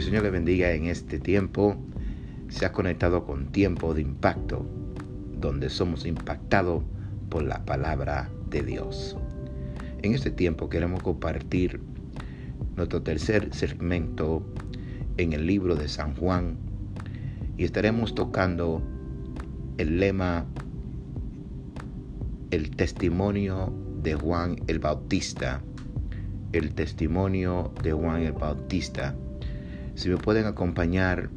El Señor le bendiga en este tiempo. Se ha conectado con tiempo de impacto, donde somos impactados por la palabra de Dios. En este tiempo queremos compartir nuestro tercer segmento en el libro de San Juan y estaremos tocando el lema El testimonio de Juan el Bautista. El testimonio de Juan el Bautista. Si me pueden acompañar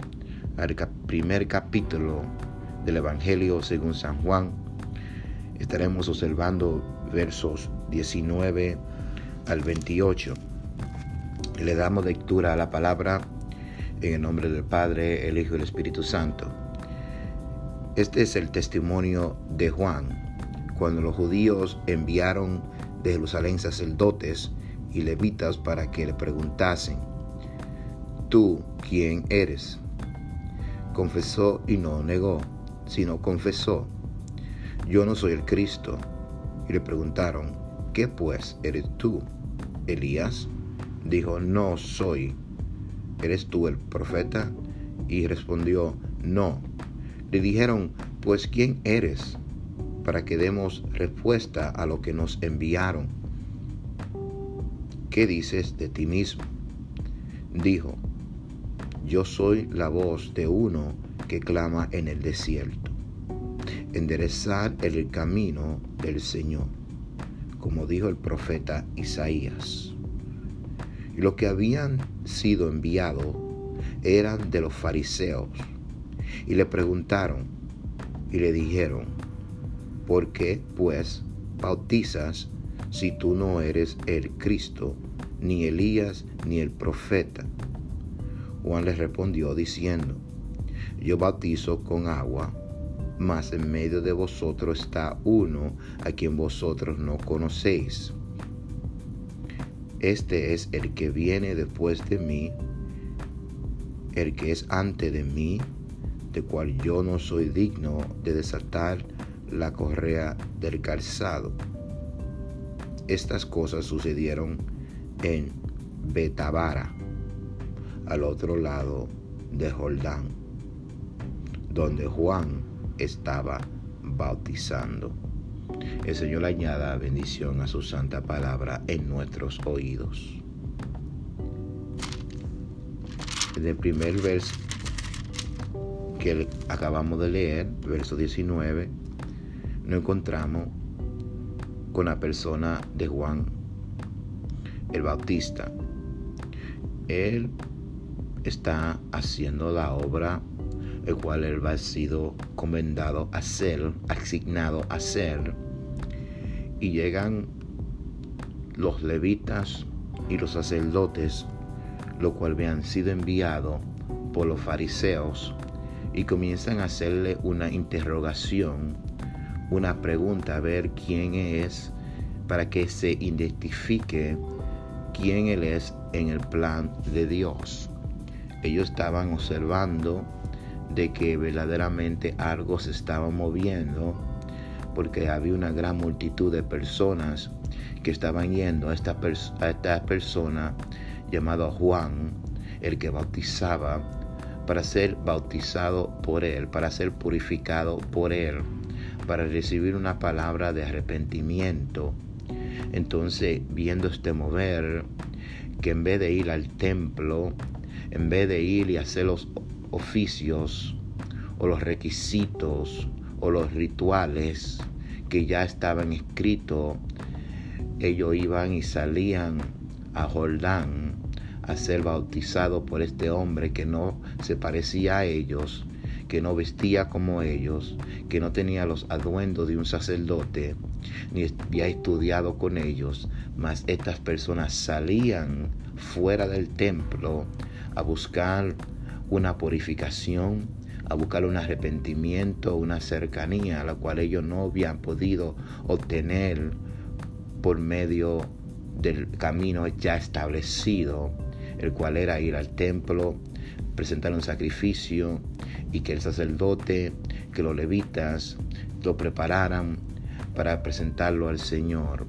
al primer capítulo del Evangelio según San Juan, estaremos observando versos 19 al 28. Le damos lectura a la palabra en el nombre del Padre, el Hijo y el Espíritu Santo. Este es el testimonio de Juan, cuando los judíos enviaron de Jerusalén sacerdotes y levitas para que le preguntasen, ¿tú quién eres? Confesó y no negó, sino confesó, yo no soy el Cristo. Y le preguntaron, ¿qué pues eres tú? Elías dijo, no soy. ¿Eres tú el profeta? Y respondió, no. Le dijeron, pues ¿quién eres? Para que demos respuesta a lo que nos enviaron. ¿Qué dices de ti mismo? Dijo, yo soy la voz de uno que clama en el desierto. Enderezar el camino del Señor, como dijo el profeta Isaías. Y los que habían sido enviados eran de los fariseos. Y le preguntaron y le dijeron, ¿por qué pues bautizas si tú no eres el Cristo, ni Elías, ni el profeta? Juan les respondió diciendo, yo bautizo con agua, mas en medio de vosotros está uno a quien vosotros no conocéis. Este es el que viene después de mí, el que es antes de mí, de cual yo no soy digno de desatar la correa del calzado. Estas cosas sucedieron en Betabara al otro lado de Jordán, donde Juan estaba bautizando. El Señor añada bendición a su santa palabra en nuestros oídos. En el primer verso que acabamos de leer, verso 19, nos encontramos con la persona de Juan el Bautista. Él está haciendo la obra el cual él ha sido comendado a hacer, asignado a hacer. Y llegan los levitas y los sacerdotes, lo cual habían sido enviados por los fariseos, y comienzan a hacerle una interrogación, una pregunta a ver quién es, para que se identifique quién él es en el plan de Dios ellos estaban observando de que verdaderamente algo se estaba moviendo porque había una gran multitud de personas que estaban yendo a esta, a esta persona llamado Juan, el que bautizaba, para ser bautizado por él, para ser purificado por él, para recibir una palabra de arrepentimiento. Entonces, viendo este mover, que en vez de ir al templo, en vez de ir y hacer los oficios o los requisitos o los rituales que ya estaban escritos, ellos iban y salían a Jordán a ser bautizados por este hombre que no se parecía a ellos, que no vestía como ellos, que no tenía los aduendos de un sacerdote, ni había estudiado con ellos, mas estas personas salían fuera del templo a buscar una purificación, a buscar un arrepentimiento, una cercanía a la cual ellos no habían podido obtener por medio del camino ya establecido, el cual era ir al templo, presentar un sacrificio y que el sacerdote, que los levitas lo prepararan para presentarlo al Señor.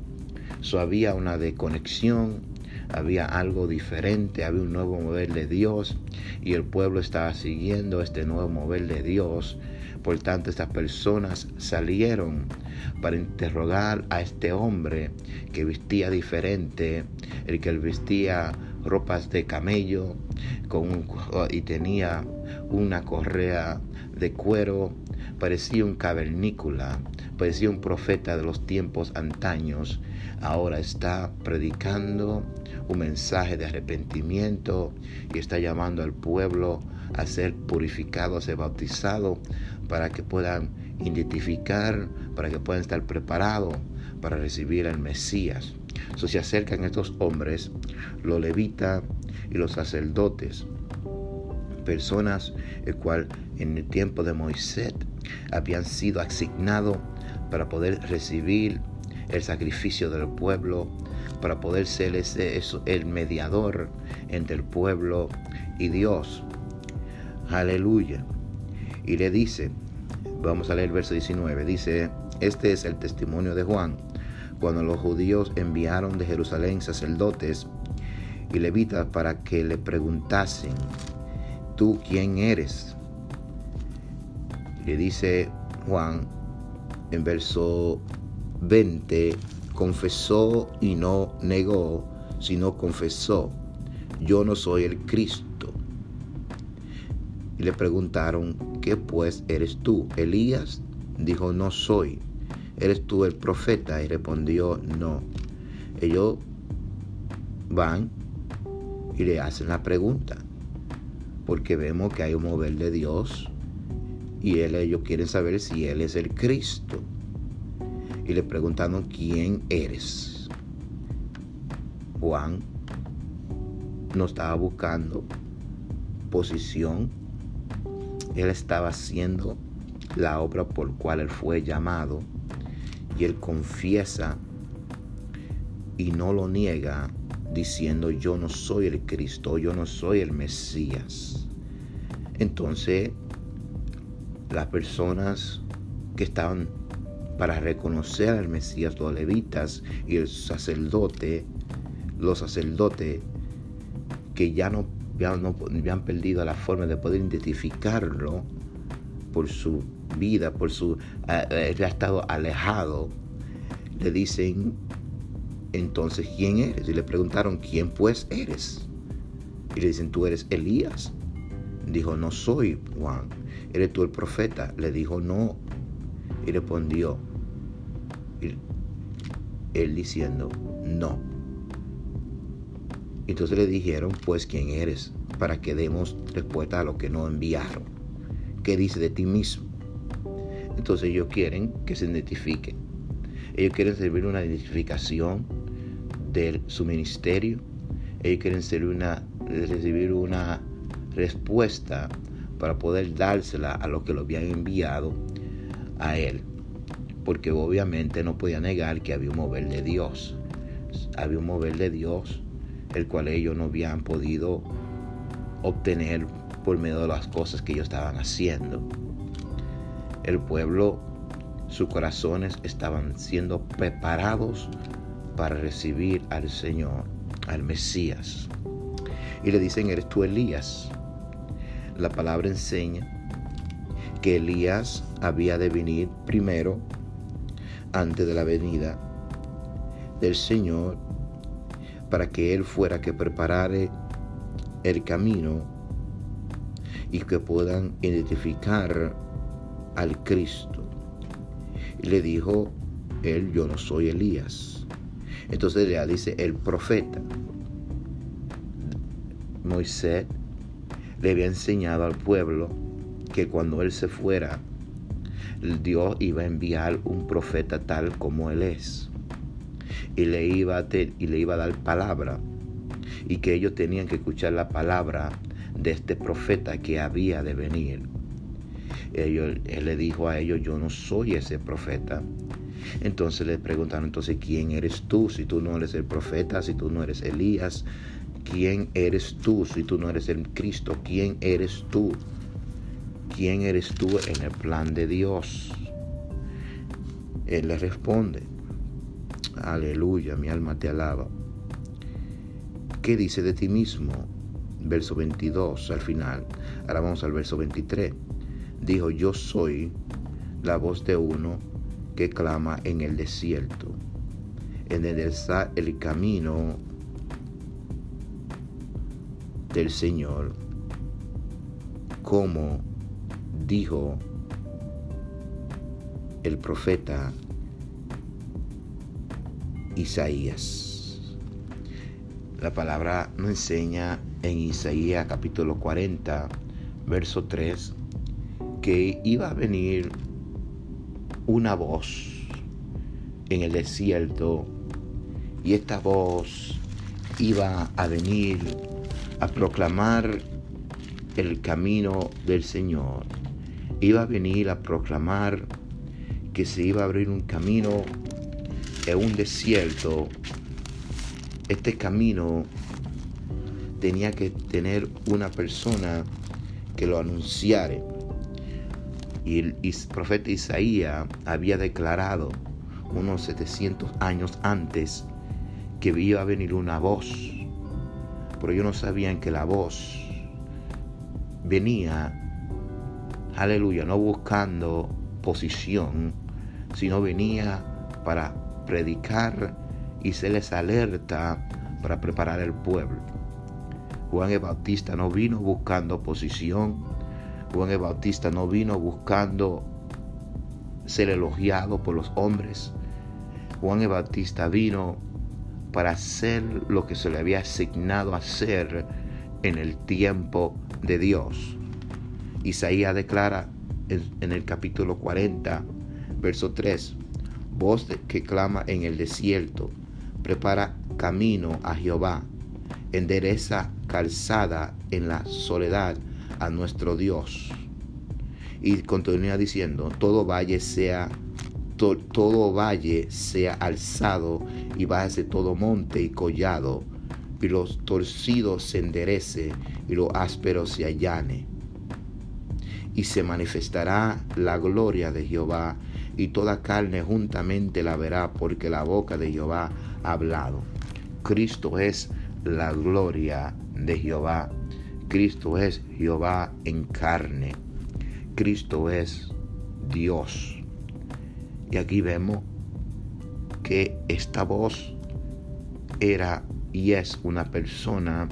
So había una desconexión, había algo diferente, había un nuevo mover de Dios y el pueblo estaba siguiendo este nuevo mover de Dios. Por tanto, estas personas salieron para interrogar a este hombre que vestía diferente, el que vestía ropas de camello con y tenía una correa de cuero, parecía un cavernícola, parecía un profeta de los tiempos antaños, ahora está predicando un mensaje de arrepentimiento y está llamando al pueblo a ser purificado, a ser bautizado, para que puedan identificar, para que puedan estar preparados para recibir al Mesías. So, se acercan estos hombres, los levitas y los sacerdotes, personas el cual en el tiempo de Moisés habían sido asignados para poder recibir el sacrificio del pueblo, para poder ser el mediador entre el pueblo y Dios. Aleluya. Y le dice, vamos a leer el verso 19, dice, este es el testimonio de Juan, cuando los judíos enviaron de Jerusalén sacerdotes y levitas para que le preguntasen, ¿tú quién eres? Le dice Juan en verso 20, confesó y no negó, sino confesó, yo no soy el Cristo. Y le preguntaron, ¿qué pues eres tú? Elías dijo, no soy. ¿Eres tú el profeta? Y respondió, no. Ellos van y le hacen la pregunta, porque vemos que hay un mover de Dios y él, ellos quieren saber si Él es el Cristo. Y le preguntaron, ¿quién eres? Juan no estaba buscando posición, él estaba haciendo la obra por cual él fue llamado y él confiesa y no lo niega diciendo yo no soy el Cristo, yo no soy el Mesías. Entonces las personas que estaban para reconocer al Mesías, los levitas y el sacerdote, los sacerdotes que ya no, ya no habían perdido la forma de poder identificarlo por su vida, por su eh, eh, ha estado alejado, le dicen entonces quién eres y le preguntaron quién pues eres y le dicen tú eres Elías. Dijo no soy Juan. ¿Eres tú el profeta? Le dijo, no. Y respondió, él diciendo, no. Entonces le dijeron, pues, ¿quién eres? Para que demos respuesta a lo que no enviaron. ¿Qué dice de ti mismo? Entonces ellos quieren que se identifiquen. Ellos quieren servir una identificación de su ministerio. Ellos quieren recibir una respuesta para poder dársela a los que lo habían enviado a él. Porque obviamente no podía negar que había un mover de Dios. Había un mover de Dios, el cual ellos no habían podido obtener por medio de las cosas que ellos estaban haciendo. El pueblo, sus corazones estaban siendo preparados para recibir al Señor, al Mesías. Y le dicen, eres tú Elías. La palabra enseña que Elías había de venir primero antes de la venida del Señor para que Él fuera que preparare el camino y que puedan identificar al Cristo. Y le dijo él, yo no soy Elías. Entonces le dice el profeta. Moisés le había enseñado al pueblo que cuando él se fuera, Dios iba a enviar un profeta tal como él es. Y le iba a, y le iba a dar palabra. Y que ellos tenían que escuchar la palabra de este profeta que había de venir. Él le dijo a ellos, yo no soy ese profeta. Entonces le preguntaron, entonces, ¿quién eres tú? Si tú no eres el profeta, si tú no eres Elías, ¿quién eres tú si tú no eres el Cristo? ¿Quién eres tú? ¿Quién eres tú en el plan de Dios? Él le responde, aleluya, mi alma te alaba. ¿qué dice de ti mismo? Verso 22 al final. Ahora vamos al verso 23. Dijo, yo soy la voz de uno que clama en el desierto, enderezar el camino del Señor, como dijo el profeta Isaías. La palabra nos enseña en Isaías capítulo 40, verso 3, que iba a venir una voz en el desierto y esta voz iba a venir a proclamar el camino del Señor. Iba a venir a proclamar que se iba a abrir un camino en un desierto. Este camino tenía que tener una persona que lo anunciara. Y el profeta Isaías había declarado unos 700 años antes que iba a venir una voz. Pero ellos no sabían que la voz venía, aleluya, no buscando posición, sino venía para predicar y se les alerta para preparar el pueblo. Juan el Bautista no vino buscando posición, Juan el Bautista no vino buscando ser elogiado por los hombres. Juan el Bautista vino para hacer lo que se le había asignado hacer en el tiempo de Dios. Isaías declara en, el capítulo 40, verso 3, voz que clama en el desierto, prepara camino a Jehová, endereza calzada en la soledad a nuestro Dios. Y continúa diciendo, todo valle sea todo valle sea alzado y bájese todo monte y collado, y los torcidos se enderece y lo áspero se allane. Y se manifestará la gloria de Jehová, y toda carne juntamente la verá, porque la boca de Jehová ha hablado. Cristo es la gloria de Jehová. Cristo es Jehová en carne. Cristo es Dios. Y aquí vemos que esta voz era y es una persona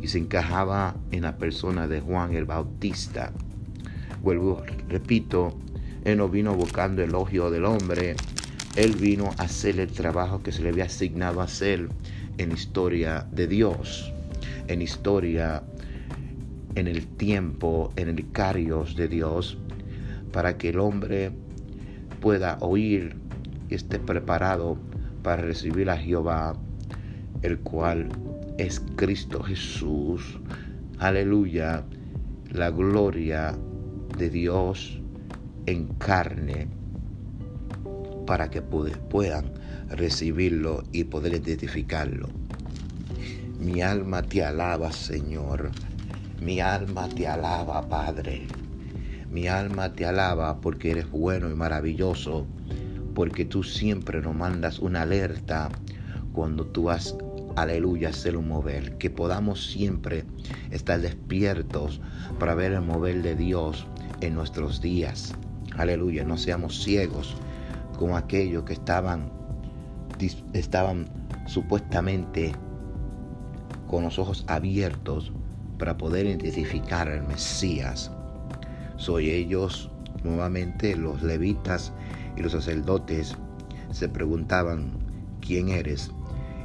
y se encajaba en la persona de Juan el Bautista. Vuelvo, repito, él no vino buscando elogio del hombre, él vino a hacer el trabajo que se le había asignado a hacer en historia de Dios, en historia, en el tiempo, en el carios de Dios, para que el hombre pueda oír y esté preparado para recibir a Jehová, el cual es Cristo Jesús. Aleluya. La gloria de Dios en carne para que puedan recibirlo y poder identificarlo. Mi alma te alaba, Señor. Mi alma te alaba, Padre. Mi alma te alaba porque eres bueno y maravilloso, porque tú siempre nos mandas una alerta cuando tú has aleluya, hacer un mover, que podamos siempre estar despiertos para ver el mover de Dios en nuestros días. Aleluya, no seamos ciegos como aquellos que estaban, estaban supuestamente con los ojos abiertos para poder identificar al Mesías. Soy ellos, nuevamente los levitas y los sacerdotes se preguntaban, ¿quién eres?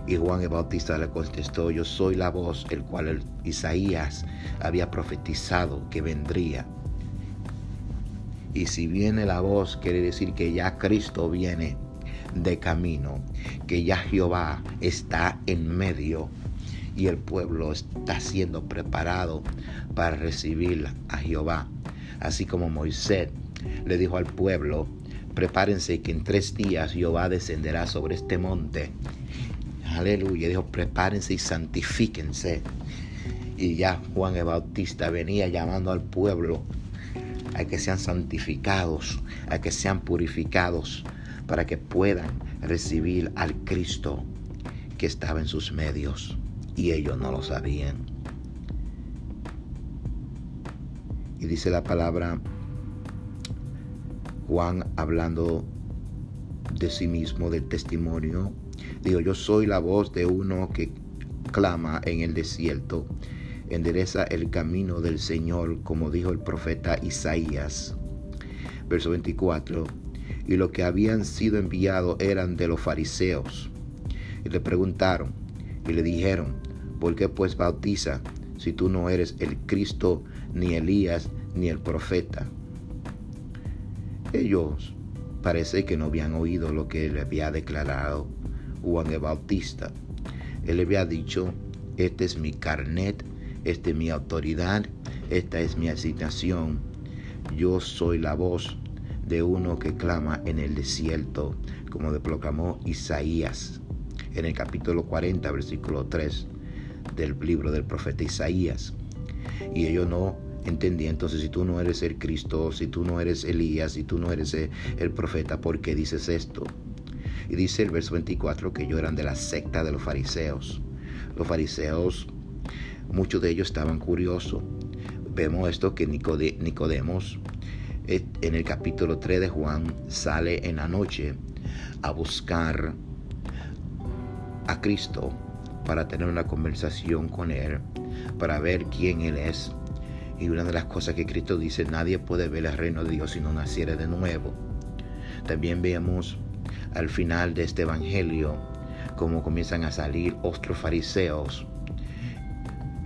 Y Juan el Bautista le contestó, yo soy la voz el cual Isaías había profetizado que vendría. Y si viene la voz, quiere decir que ya Cristo viene de camino, que ya Jehová está en medio y el pueblo está siendo preparado para recibir a Jehová. Así como Moisés le dijo al pueblo, prepárense que en tres días Jehová descenderá sobre este monte Aleluya. Dijo, prepárense y santifíquense. Y ya Juan el Bautista venía llamando al pueblo a que sean santificados, a que sean purificados, para que puedan recibir al Cristo que estaba en sus medios. y ellos no lo sabían. Y dice la palabra Juan hablando de sí mismo, del testimonio. Digo, yo soy la voz de uno que clama en el desierto, endereza el camino del Señor, como dijo el profeta Isaías. Verso 24. Y los que habían sido enviados eran de los fariseos. Y le preguntaron y le dijeron, ¿por qué pues bautiza si tú no eres el Cristo, ni Elías, ni el profeta? Ellos parece que no habían oído lo que le había declarado Juan el Bautista. Él le había dicho, este es mi carnet, esta es mi autoridad, esta es mi asignación. Yo soy la voz de uno que clama en el desierto, como le proclamó Isaías en el capítulo 40, versículo 3 del libro del profeta Isaías. Y ellos no entendían, entonces si tú no eres el Cristo, si tú no eres Elías, si tú no eres el profeta, ¿por qué dices esto? Y dice el verso 24 que ellos eran de la secta de los fariseos. Los fariseos, muchos de ellos estaban curiosos. Vemos esto que Nicodemos eh, en el capítulo 3 de Juan sale en la noche a buscar a Cristo para tener una conversación con Él, para ver quién Él es. Y una de las cosas que Cristo dice, nadie puede ver el reino de Dios si no naciera de nuevo. También vemos al final de este Evangelio cómo comienzan a salir otros fariseos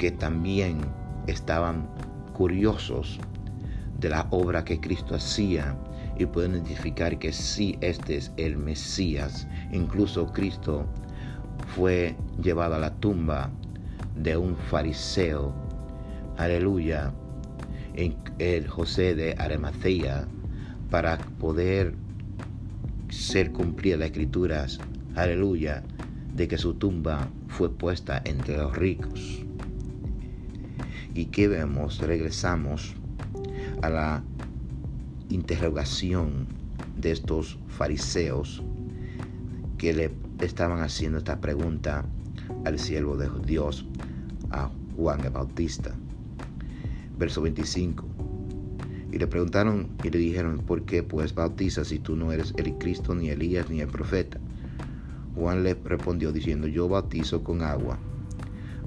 que también estaban curiosos de la obra que Cristo hacía y pueden identificar que sí, este es el Mesías. Incluso Cristo fue llevado a la tumba de un fariseo, aleluya, el José de Arimathea, para poder ser cumplida las escrituras, aleluya, de que su tumba fue puesta entre los ricos. ¿Y qué vemos? Regresamos a la interrogación de estos fariseos que le estaban haciendo esta pregunta al siervo de Dios, a Juan el Bautista. Verso 25. Y le preguntaron y le dijeron, ¿por qué pues bautizas si tú no eres el Cristo, ni Elías, ni el profeta? Juan le respondió diciendo, yo bautizo con agua,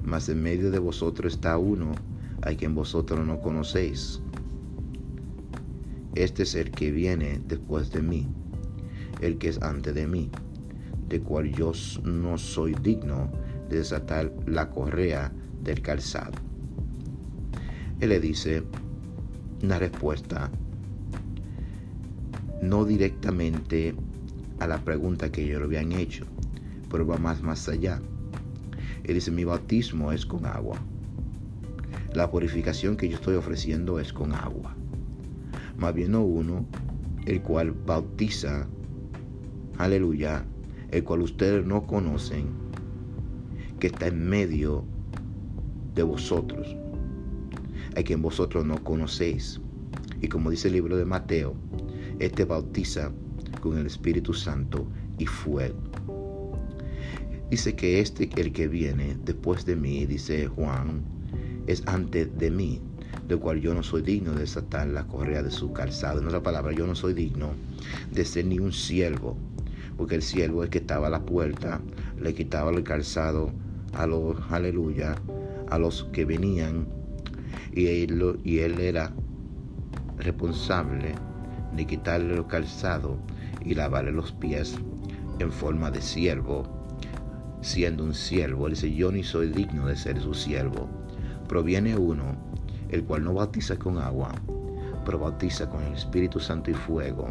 mas en medio de vosotros está uno a quien vosotros no conocéis. Este es el que viene después de mí, el que es antes de mí, de cual yo no soy digno de desatar la correa del calzado. Él le dice, una respuesta no directamente a la pregunta que ellos le habían hecho, pero va más, más allá. Él dice, mi bautismo es con agua. La purificación que yo estoy ofreciendo es con agua. Más bien no uno, el cual bautiza, aleluya, el cual ustedes no conocen, que está en medio de vosotros a quien vosotros no conocéis. Y como dice el libro de Mateo, este bautiza con el Espíritu Santo y fuego. Dice que este, el que viene después de mí, dice Juan, es antes de mí, del cual yo no soy digno de desatar la correa de su calzado. En otra palabra, yo no soy digno de ser ni un siervo, porque el siervo es que estaba a la puerta, le quitaba el calzado a los, aleluya, a los que venían y él, y él era responsable de quitarle los calzados y lavarle los pies en forma de siervo, siendo un siervo. Él dice, yo ni soy digno de ser su siervo. Proviene uno, el cual no bautiza con agua, pero bautiza con el Espíritu Santo y fuego.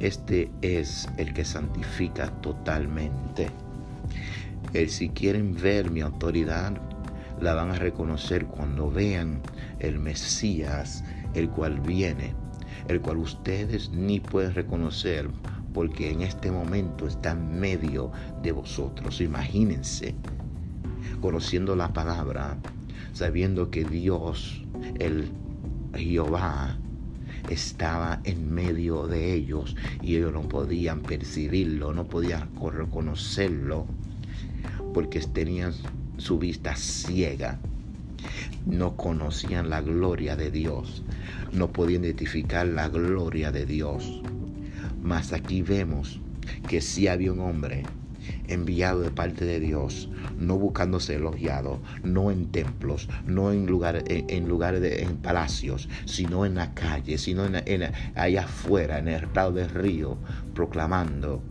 Este es el que santifica totalmente. El si quieren ver mi autoridad, la van a reconocer cuando vean el Mesías, el cual viene, el cual ustedes ni pueden reconocer porque en este momento está en medio de vosotros. Imagínense, conociendo la palabra, sabiendo que Dios, el Jehová, estaba en medio de ellos y ellos no podían percibirlo, no podían reconocerlo, porque tenían su vista ciega. No conocían la gloria de Dios. No podían identificar la gloria de Dios. Mas aquí vemos que sí había un hombre enviado de parte de Dios, no buscándose elogiado, no en templos, no en lugares, en, lugares de, en palacios, sino en la calle, sino en, allá afuera, en el lado del río, proclamando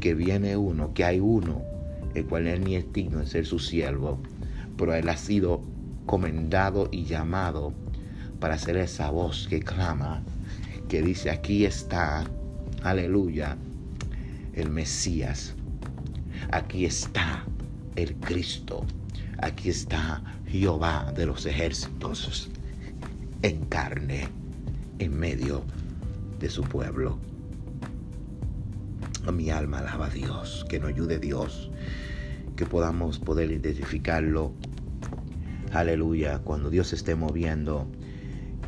que viene uno, que hay uno, el cual él ni es digno de ser su siervo, pero él ha sido comendado y llamado para ser esa voz que clama, que dice, aquí está, aleluya, el Mesías, Aquí está el Cristo. Aquí está Jehová de los ejércitos en carne, en medio de su pueblo. mi alma alaba a Dios, que nos ayude Dios, que podamos poder identificarlo. Aleluya, cuando Dios esté moviendo,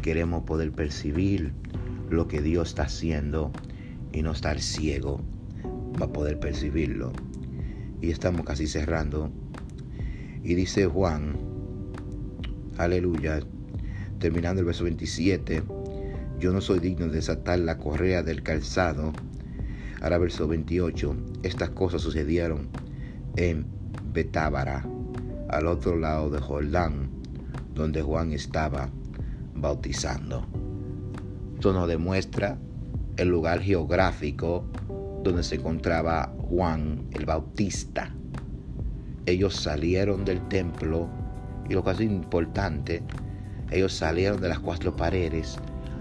queremos poder percibir lo que Dios está haciendo y no estar ciego para poder percibirlo y estamos casi cerrando. Y dice Juan, aleluya, terminando el verso 27, yo no soy digno de desatar la correa del calzado. Ahora verso 28, estas cosas sucedieron en Betábara, al otro lado de Jordán, donde Juan estaba bautizando. Esto nos demuestra el lugar geográfico donde se encontraba Juan el Bautista. Ellos salieron del templo y lo que es importante, ellos salieron de las cuatro paredes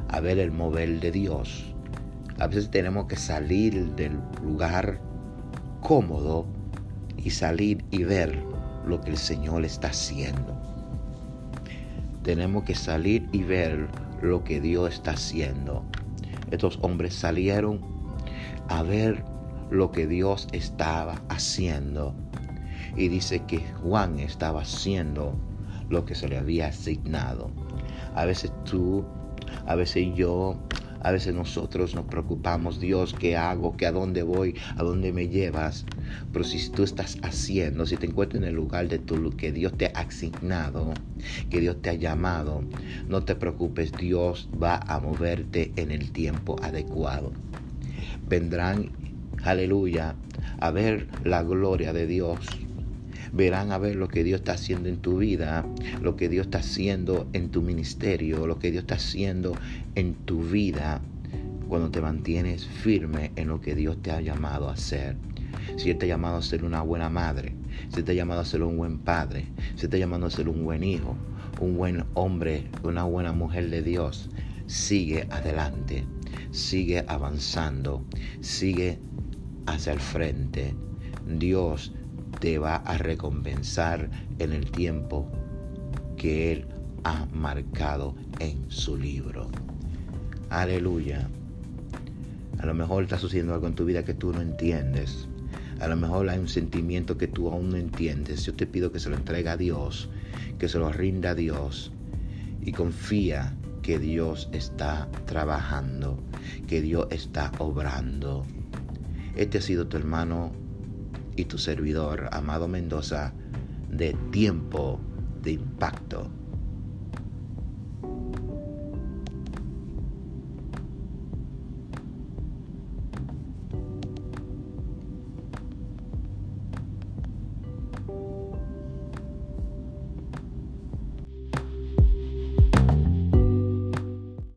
a ver el mover de Dios. A veces tenemos que salir del lugar cómodo y salir y ver lo que el Señor está haciendo. Tenemos que salir y ver lo que Dios está haciendo. Estos hombres salieron a ver lo que Dios estaba haciendo. Y dice que Juan estaba haciendo lo que se le había asignado. A veces tú, a veces yo, a veces nosotros nos preocupamos, Dios, ¿qué hago? ¿Qué a dónde voy? ¿A dónde me llevas? Pero si tú estás haciendo, si te encuentras en el lugar de tu que Dios te ha asignado, que Dios te ha llamado, no te preocupes, Dios va a moverte en el tiempo adecuado. Vendrán aleluya, a ver la gloria de Dios. Verán a ver lo que Dios está haciendo en tu vida, lo que Dios está haciendo en tu ministerio, lo que Dios está haciendo en tu vida cuando te mantienes firme en lo que Dios te ha llamado a hacer. Si Él te ha llamado a ser una buena madre, si te ha llamado a ser un buen padre, si te ha llamado a ser un buen hijo, un buen hombre, una buena mujer de Dios, sigue adelante, sigue avanzando, sigue hacia el frente, Dios te va a recompensar en el tiempo que Él ha marcado en su libro. Aleluya. A lo mejor está sucediendo algo en tu vida que tú no entiendes. A lo mejor hay un sentimiento que tú aún no entiendes. Yo te pido que se lo entregue a Dios, que se lo rinda a Dios y confía que Dios está trabajando, que Dios está obrando. Este ha sido tu hermano y tu servidor, Amado Mendoza, de Tiempo de Impacto.